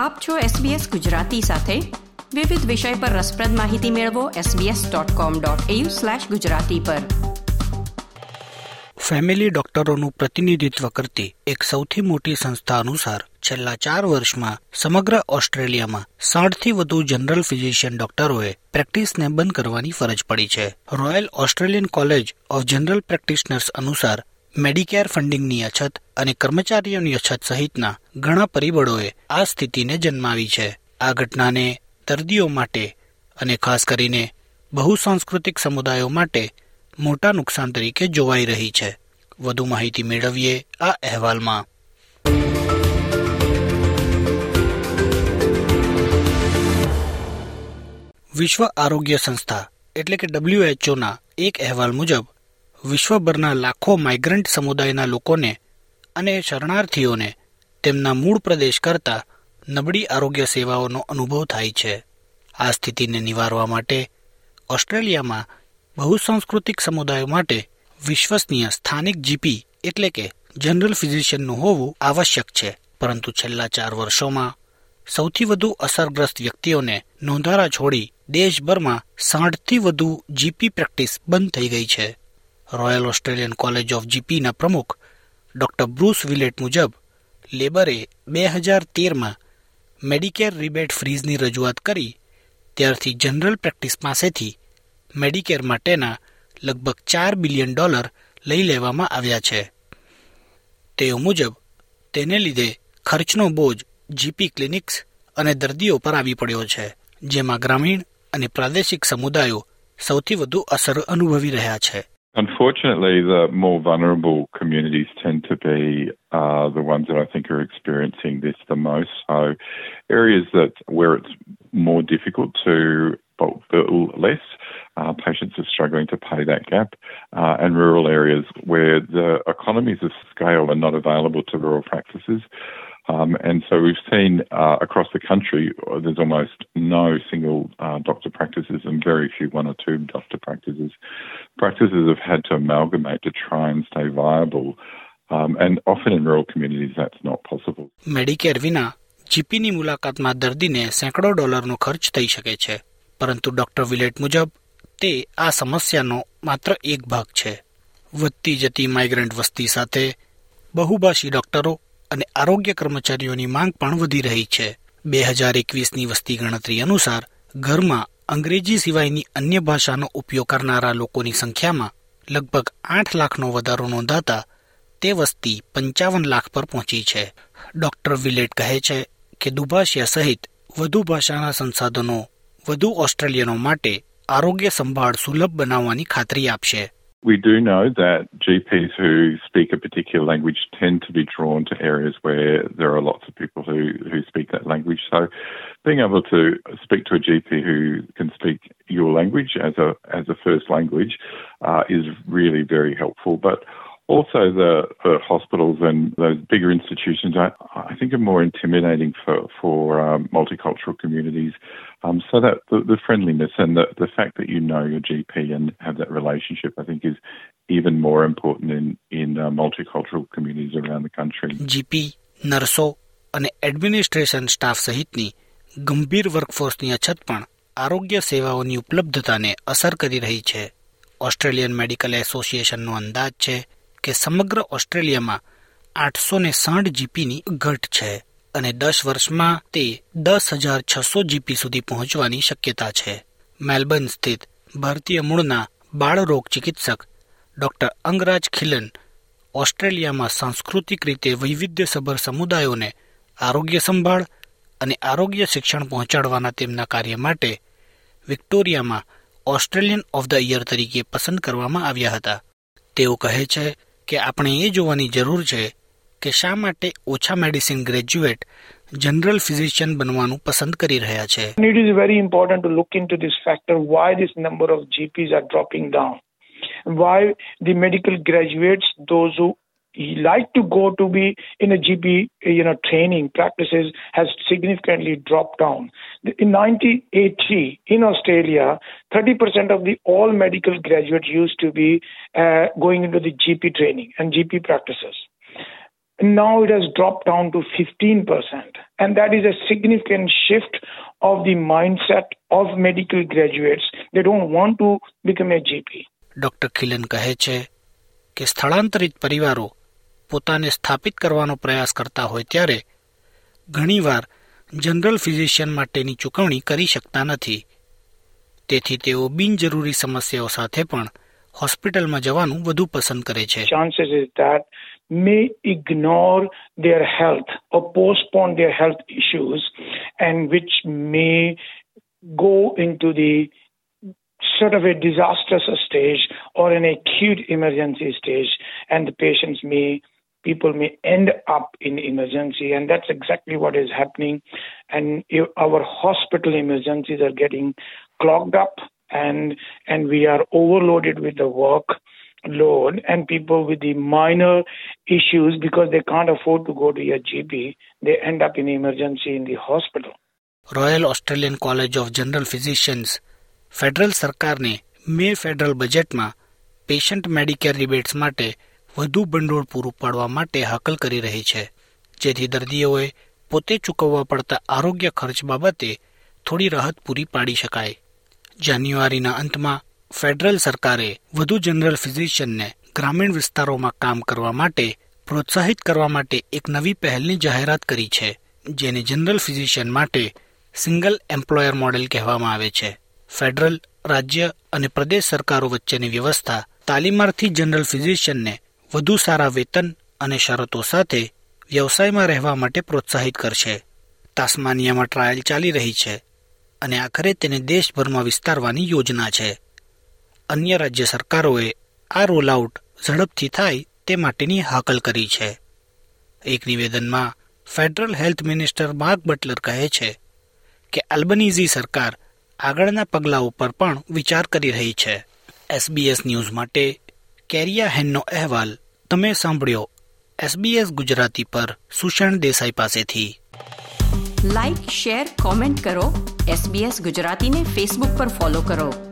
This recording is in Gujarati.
આપ છો SBS ગુજરાતી સાથે. વિવિધ વિષય પર રસપ્રદ માહિતી મેળવો sbs.com.au/gujarati પર. ફેમિલી ડોક્ટરોનું પ્રતિનિધિત્વ કરતી એક સૌથી મોટી સંસ્થા અનુસાર છેલ્લા ચાર વર્ષમાં સમગ્ર ઓસ્ટ્રેલિયામાં સાઠથી વધુ જનરલ ફિઝિશિયન ડોક્ટરોએ પ્રેક્ટિસને બંધ કરવાની ફરજ પડી છે. Royal Australian college of general practitioners અનુસાર મેડિકેર ફંડિંગની અછત અને કર્મચારીઓની અછત સહિતના ઘણા પરિબળોએ આ સ્થિતિને જન્માવી છે. આ ઘટનાને દર્દીઓ માટે અને ખાસ કરીને બહુસાંસ્કૃતિક સમુદાયો માટે મોટા નુકસાન તરીકે જોવાઈ રહી છે. વધુ માહિતી મેળવીએ આ અહેવાલમાં. વિશ્વ આરોગ્ય સંસ્થા, એટલે કે ડબ્લ્યુએચઓના એક અહેવાલ મુજબ વિશ્વભરના લાખો માઇગ્રન્ટ સમુદાયના લોકોને અને શરણાર્થીઓને તેમના મૂળ પ્રદેશ કરતા નબળી આરોગ્ય સેવાઓનો અનુભવ થાય છે. આ સ્થિતિને નિવારવા માટે ઓસ્ટ્રેલિયામાં બહુસાંસ્કૃતિક સમુદાયો માટે વિશ્વસનીય સ્થાનિક જીપી એટલે કે જનરલ ફિઝિશિયનનું હોવું આવશ્યક છે. પરંતુ છેલ્લા ચાર વર્ષોમાં સૌથી વધુ અસરગ્રસ્ત વ્યક્તિઓને નોંધારા છોડી દેશભરમાં સાઠથી વધુ જીપી પ્રેક્ટિસ બંધ થઈ ગઈ છે. રોયલ ઓસ્ટ્રેલિયન કોલેજ ઓફ જીપીના પ્રમુખ ડોક્ટર બ્રુસ વિલેટ મુજબ લેબરે બે હજાર તેરમાં મેડિકેર રિબેટ ફ્રીઝની રજૂઆત કરી, ત્યારથી જનરલ પ્રેક્ટિસ પાસેથી મેડિકેર માટેના લગભગ ચાર બિલિયન ડોલર લઈ લેવામાં આવ્યા છે. તેઓ મુજબ, તેને લીધે ખર્ચનો બોજ જીપી ક્લિનિક્સ અને દર્દીઓ પર આવી પડ્યો છે, જેમાં ગ્રામીણ અને પ્રાદેશિક સમુદાયો સૌથી વધુ અસર અનુભવી રહ્યા છે. Unfortunately, the more vulnerable communities tend to be uh, the ones that I think are experiencing this the most. So, areas that where it's more difficult to bill less, uh, patients are struggling to pay that gap, uh, and rural areas where the economies of scale are not available to rural practices. Um, and so we've seen uh, across the country there's almost no single uh, doctor practices and very few one or two doctor practices. Practices have had to amalgamate to try and stay viable. Um, and often in rural communities that's not possible. Medicare વિના જીપીની મુલાકાતમાં દર્દીને સેંકડો ડોલરનો ખર્ચ થઈ શકે છે પરંતુ ડોક્ટર વિલેટ મુજબ તે આ સમસ્યાનો માત્ર એક ભાગ છે વધતી જતી માઇગ્રન્ટ વસ્તી સાથે બહુભાષી ડોક્ટરો અને આરોગ્ય કર્મચારીઓની માંગ પણ વધી રહી છે. બે હજાર એકવીસની વસ્તી ગણતરી અનુસાર ઘરમાં અંગ્રેજી સિવાયની અન્ય ભાષાનો ઉપયોગ કરનારા લોકોની સંખ્યામાં લગભગ આઠ લાખનો વધારો નોંધાતા તે વસ્તી પંચાવન લાખ પર પહોંચી છે. ડોક્ટર વિલેટ કહે છે કે દુભાષિયા સહિત વધુ ભાષાના સંસાધનો વધુ ઓસ્ટ્રેલિયનો માટે આરોગ્ય સંભાળ સુલભ બનાવવાની ખાતરી આપશે. We do know that GPs who speak a particular language tend to be drawn to areas where there are lots of people who, who speak that language. So being able to speak to a GP who can speak your language as a as a first language uh, is really very helpful. But also the, the hospitals and those bigger institutions, I, I think, are more intimidating for for um, multicultural communities. Um, so that the, the friendliness and the, the fact that you know your GP and have that relationship, I think, is even more important in in uh, multicultural communities around the country. GP નર્સો અને એડમિનિસ્ટ્રેશન સ્ટાફ સહિતની ગંભીર વર્કફોર્સની અછત પણ આરોગ્ય સેવાઓની ઉપલબ્ધતાને અસર કરી રહી છે ઓસ્ટ્રેલિયન મેડિકલ એસોસિએશનનો અંદાજ છે કે સમગ્ર ઓસ્ટ્રેલિયામાં આઠસો ને સાઠ જીપીની ઘટ છે અને દસ વર્ષમાં તે દસ હજાર છસો જીપી સુધી પહોંચવાની શક્યતા છે. મેલબર્ન સ્થિત ભારતીય મૂળના બાળરોગ ચિકિત્સક ડોક્ટર અંગરાજ ખિલન ઓસ્ટ્રેલિયામાં સાંસ્કૃતિક રીતે વૈવિધ્યસભર સમુદાયોને આરોગ્ય સંભાળ અને આરોગ્ય શિક્ષણ પહોંચાડવાના તેમના કાર્ય માટે વિક્ટોરિયામાં ઓસ્ટ્રેલિયન ઓફ ધ યર તરીકે પસંદ કરવામાં આવ્યા હતા. તેઓ કહે છે કે આપણે એ જોવાની જરૂર છે કે શા માટે ઓછા મેડિસિન ગ્રેજ્યુએટ જનરલ ફિઝિશિયન બનવાનું પસંદ કરી રહ્યા છે It is very important to look into this factor why this number of GPs are dropping down. Why the medical graduates, those who like to go to be in a GP, you know, training practices has significantly dropped down. In 1980, in Australia, 30% of the all medical graduates used to be uh, going into the GP training and GP practices. Now it has dropped down to 15%. And that is a significant shift of the mindset of medical graduates. They don't want to become a GP. Doctor Khilan કહે છે કે સ્થળાંતરિત પરિવારો પોતાને સ્થાપિત કરવાનો પ્રયાસ કરતા હોય ત્યારે ઘણીવાર જનરલ ફિઝિશિયન માટેની ચૂકવણી કરી શકતા નથી તેથી તેઓ બિનજરૂરી સમસ્યાઓ સાથે પણ હોસ્પિટલમાં જવાનું વધુ પસંદ કરે છે chances is that may ignore their health or postpone their health issues and which may go into the sort of a disastrous stage or an acute emergency stage and the patients may people may end up in emergency and that's exactly what is happening and i- our hospital emergencies are getting clogged up and and we are overloaded with the work load and people with the minor issues because they can't afford to go to a GP, they end up in emergency in the hospital. Royal Australian College of General Physicians federal સરકારને મે ફેડરલ બજેટમાં પેશન્ટ મેડિકેર રિબેટ્સ માટે વધુ ભંડોળ પૂરું પાડવા માટે હાકલ કરી રહી છે. જેથી દર્દીઓએ પોતે ચૂકવવા પડતા આરોગ્ય ખર્ચ બાબતે થોડી રાહત પૂરી પાડી શકાય. જાન્યુઆરીના અંતમાં ફેડરલ સરકારે વધુ જનરલ ફિઝિશિયનને ગ્રામીણ વિસ્તારોમાં કામ કરવા માટે પ્રોત્સાહિત કરવા માટે એક નવી પહેલની જાહેરાત કરી છે, જેને જનરલ ફિઝિશિયન માટે સિંગલ એમ્પ્લોયર મોડેલ કહેવામાં આવે છે. ફેડરલ, રાજ્ય અને પ્રદેશ સરકારો વચ્ચેની વ્યવસ્થા તાલીમાર્થી જનરલ ફિઝિશિયનને વધુ સારા વેતન અને શરતો સાથે વ્યવસાયમાં રહેવા માટે પ્રોત્સાહિત કરશે. તાસ્માનિયામાં ટ્રાયલ ચાલી રહી છે અને આખરે તેને દેશભરમાં વિસ્તારવાની યોજના છે. અન્ય રાજ્ય સરકારોએ આ રોલઆઉટ ઝડપથી થાય તે માટેની હાકલ કરી છે. એક નિવેદનમાં federal health minister Mark Butler કહે છે કે આલ્બનીઝી સરકાર આગળના પગલાઓ પર પણ વિચાર કરી રહી છે. એસબીએસ ન્યૂઝ માટે કેરિયા હેનનો અહેવાલ તમે સાંભળ્યો. એસબીએસ ગુજરાતી પર સુષણ દેસાઈ પાસેથી. લાઇક શેર કોમેન્ટ કરો. એસબીએસ ગુજરાતીને ફેસબુક પર ફોલો કરો.